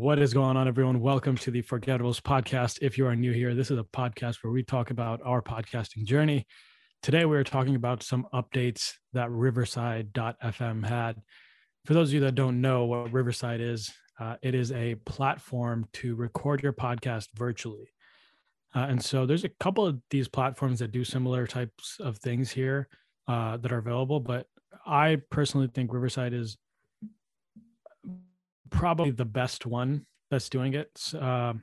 What is going on, everyone? Welcome to the Forgettables podcast. If you are new here, this is a podcast where we talk about our podcasting journey. Today, we're talking about some updates that Riverside.fm had. For those of you that don't know what Riverside is, uh, it is a platform to record your podcast virtually. Uh, and so there's a couple of these platforms that do similar types of things here uh, that are available, but I personally think Riverside is probably the best one that's doing it. Uh,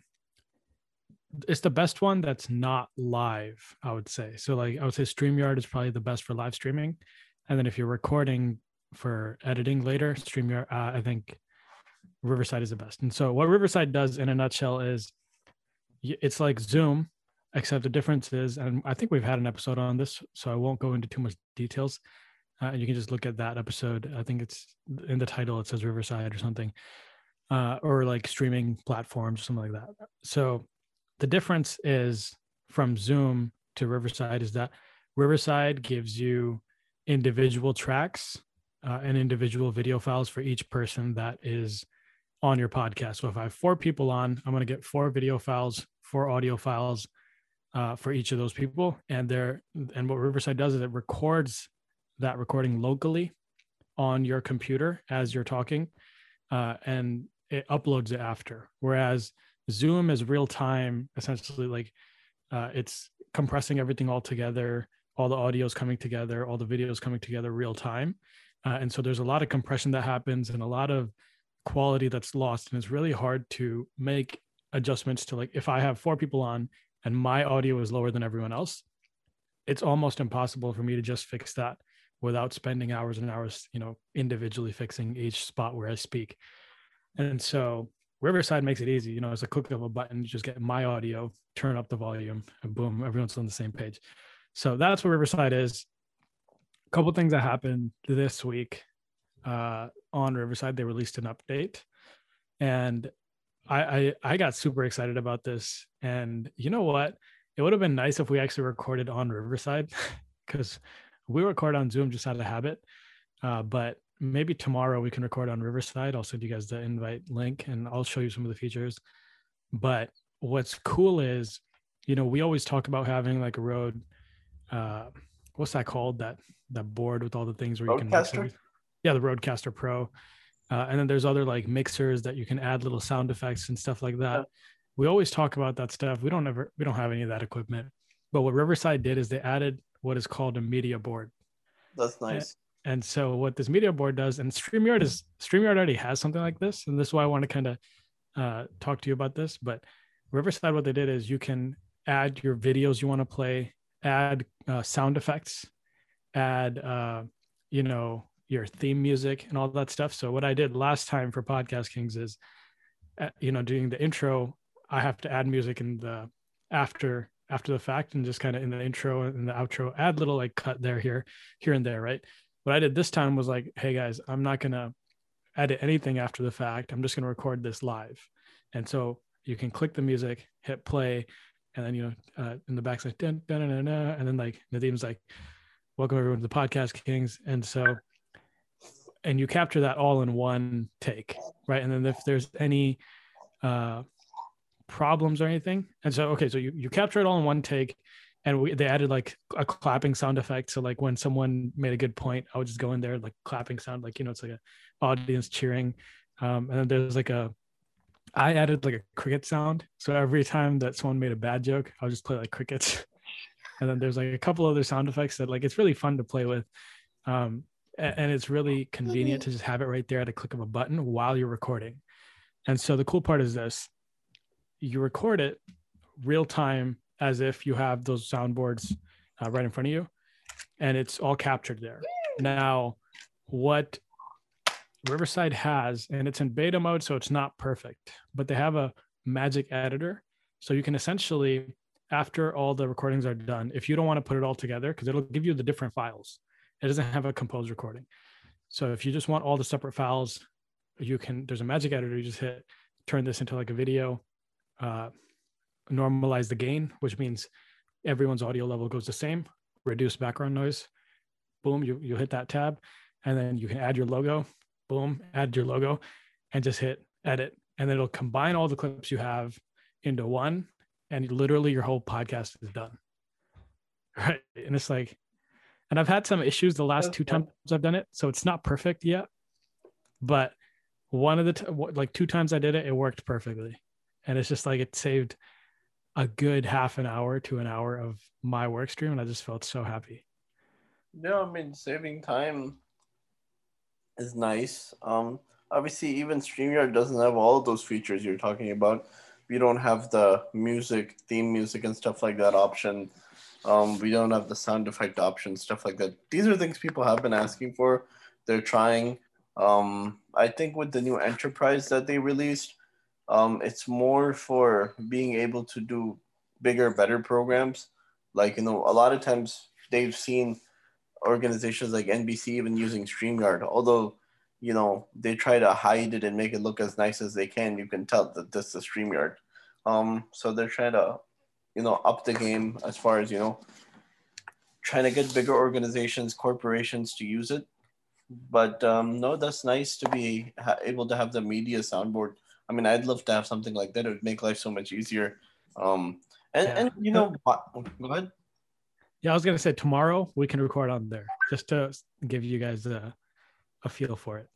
it's the best one that's not live, I would say. So, like, I would say StreamYard is probably the best for live streaming. And then if you're recording for editing later, StreamYard, uh, I think Riverside is the best. And so, what Riverside does in a nutshell is it's like Zoom, except the difference is, and I think we've had an episode on this, so I won't go into too much details. Uh, you can just look at that episode. I think it's in the title. It says Riverside or something, uh, or like streaming platforms, something like that. So the difference is from Zoom to Riverside is that Riverside gives you individual tracks uh, and individual video files for each person that is on your podcast. So if I have four people on, I'm going to get four video files, four audio files uh, for each of those people. And there, and what Riverside does is it records that recording locally on your computer as you're talking, uh, and it uploads it after. Whereas Zoom is real time, essentially like uh, it's compressing everything all together, all the audios coming together, all the videos coming together real time. Uh, and so there's a lot of compression that happens and a lot of quality that's lost. And it's really hard to make adjustments to like if I have four people on and my audio is lower than everyone else, it's almost impossible for me to just fix that without spending hours and hours, you know, individually fixing each spot where I speak. And so Riverside makes it easy. You know, it's a click of a button. You just get my audio, turn up the volume, and boom, everyone's on the same page. So that's what Riverside is. A couple things that happened this week uh, on Riverside. They released an update, and I, I I got super excited about this. And you know what? It would have been nice if we actually recorded on Riverside because we record on Zoom just out of habit. Uh, but maybe tomorrow we can record on Riverside. I'll send you guys the invite link and I'll show you some of the features. But what's cool is, you know, we always talk about having like a Rode, uh, what's that called? That that board with all the things where you can Yeah, the Rodecaster Pro. Uh, and then there's other like mixers that you can add little sound effects and stuff like that. Yeah. We always talk about that stuff. We don't ever we don't have any of that equipment. But what Riverside did is they added what is called a media board. That's nice. And, and so what this media board does, and StreamYard is StreamYard already has something like this, and this is why I want to kind of uh, talk to you about this. But Riverside, what they did is you can add your videos you want to play, add uh, sound effects, add uh, you know your theme music and all that stuff. So what I did last time for Podcast Kings is, uh, you know, doing the intro, I have to add music in the after after the fact and just kind of in the intro and the outro add little like cut there here here and there right? What i did this time was like hey guys i'm not to edit anything after the fact. I'm just to record this live. And so you can click the music hit play and then you know uh, in the back like dun, and then like Nadeem's like welcome everyone to the podcast kings. And so and you capture that all in one take right? And then if there's any uh problems or anything. And so, okay, so you, you capture it all in one take and we, they added like a clapping sound effect. So like when someone made a good point, I would just go in there, like clapping sound, like, you know, it's like a audience cheering. Um, and then there's like a, I added like a cricket sound. So every time that someone made a bad joke, I'll just play like crickets. and then there's like a couple other sound effects that like, it's really fun to play with. Um, and it's really convenient to just have it right there at a click of a button while you're recording. And so the cool part is this you record it real time as if you have those soundboards uh, right in front of you and it's all captured there. Now what riverside has and it's in beta mode so it's not perfect but they have a magic editor. So you can essentially after all the recordings are done if you don't want to put it all together because it'll give you the different files. It doesn't have a composed recording. So if you just want all the separate files you can there's a magic editor you just hit turn this into like a video uh, normalize the gain, which means everyone's audio level goes the same, reduce background noise. Boom, you, you hit that tab, and then you can add your logo. Boom, add your logo, and just hit edit. and then it'll combine all the clips you have into one, and literally your whole podcast is done. Right. And it's like, and I've had some issues the last two times I've done it. So it's not perfect yet. But one of the, t- like two times I did it, it worked perfectly. And it's just like it saved a good half an hour to an hour of my work stream. And I just felt so happy. no I mean, saving time is nice. Um, obviously, even StreamYard doesn't have all of those features you're talking about. We don't have the music, theme music, and stuff like that option um, we don't have the sound effect option, stuff like that. These are things people have been asking for. They're trying. Um, I think with the new enterprise that they released, um, it's more for being able to do bigger, better programs. Like, you know, a lot of times they've seen organizations like NBC even using StreamYard, although, you know, they try to hide it and make it look as nice as they can. You can tell that this is StreamYard. Um, so they're trying to you know up the game as far as you know trying to get bigger organizations corporations to use it but um, no that's nice to be able to have the media soundboard i mean i'd love to have something like that. It would make life so much easier. Um, and, yeah. and you know go ahead. Yeah i was going to say tomorrow we can record on there just to give you guys a, a feel for it.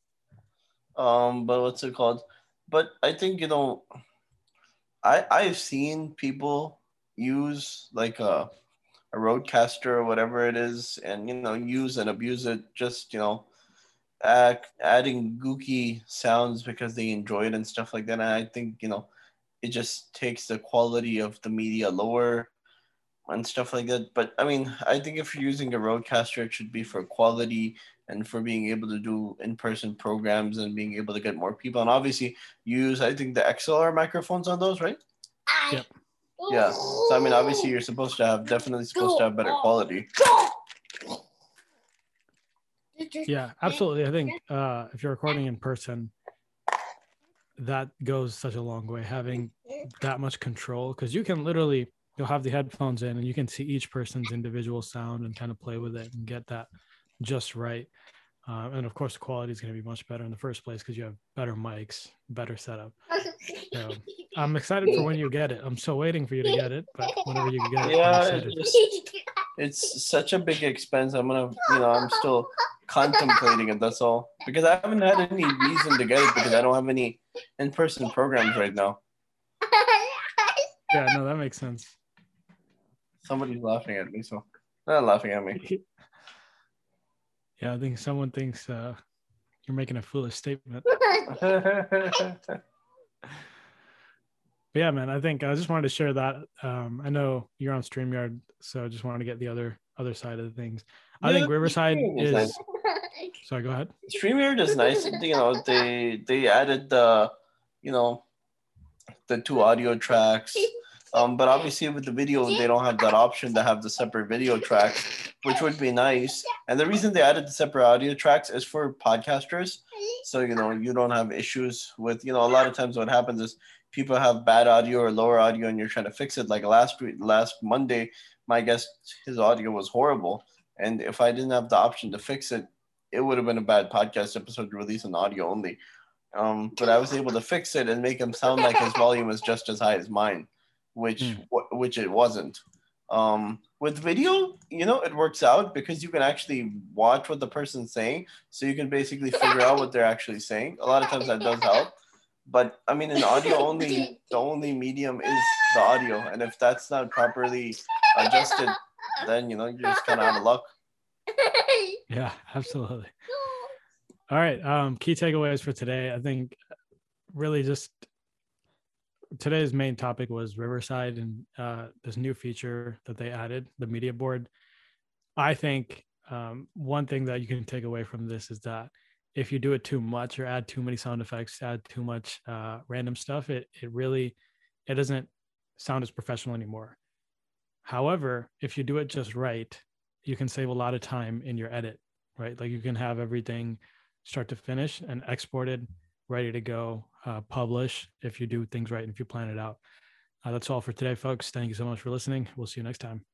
Um but what's it called? But i think you know i i've seen people use like a a RODECaster or whatever it is, and you know use and abuse it. Just you know, add, adding gooky sounds because they enjoy it and stuff like that. And I think you know, it just takes the quality of the media lower and stuff like that. But I mean, I think if you're using a Rodecaster, it should be for quality and for being able to do in-person programs and being able to get more people. And obviously, use I think the XLR microphones on those, right? Yep. Yeah. So I mean, obviously, you're supposed to have definitely supposed to have better quality. Yeah, absolutely. I think uh, if you're recording in person, that goes such a long way. Having that much control, because you can literally you'll have the headphones in and you can see each person's individual sound and kind of play with it and get that just right. Uh, and of course, the quality is going to be much better in the first place because you have better mics, better setup. So I'm excited for when you get it. I'm still waiting for you to get it, but whenever you get it, yeah, it's, it's such a big expense. I'm gonna, you know, I'm still contemplating it. That's all because I haven't had any reason to get it because I don't have any in-person programs right now. Yeah, no, that makes sense. Somebody's laughing at me, so they're not laughing at me. Yeah, I think someone thinks uh, you're making a foolish statement. yeah, man, I think I just wanted to share that. Um, I know you're on StreamYard, so I just wanted to get the other other side of the things. I think Riverside is. Nice. Sorry, go ahead. StreamYard is nice. you know, they they added the, you know, the two audio tracks. Um, but obviously with the video, they don't have that option to have the separate video tracks, which would be nice. And the reason they added the separate audio tracks is for podcasters. So, you know, you don't have issues with, you know, a lot of times what happens is people have bad audio or lower audio and you're trying to fix it. Like last week, last Monday, my guest, his audio was horrible. And if I didn't have the option to fix it, it would have been a bad podcast episode to release an audio only. Um, but I was able to fix it and make him sound like his volume was just as high as mine which mm. w- which it wasn't. Um, with video, you know, it works out because you can actually watch what the person's saying, so you can basically figure out what they're actually saying. A lot of times that does help. But I mean, in audio only, the only medium is the audio, and if that's not properly adjusted, then you know you're just kind of out of luck. Yeah, absolutely. All right. Um, key takeaways for today. I think really just today's main topic was Riverside and uh, this new feature that they added, the media board. I think um, one thing that you can take away from this is that if you do it too much or add too many sound effects, add too much uh, random stuff, it it really it doesn't sound as professional anymore. However, if you do it just right, you can save a lot of time in your edit, right? Like you can have everything start to finish and exported, ready to go uh, publish if you do things right and if you plan it out. Uh, that's all for today, folks. Thank you so much for listening. We'll see you next time.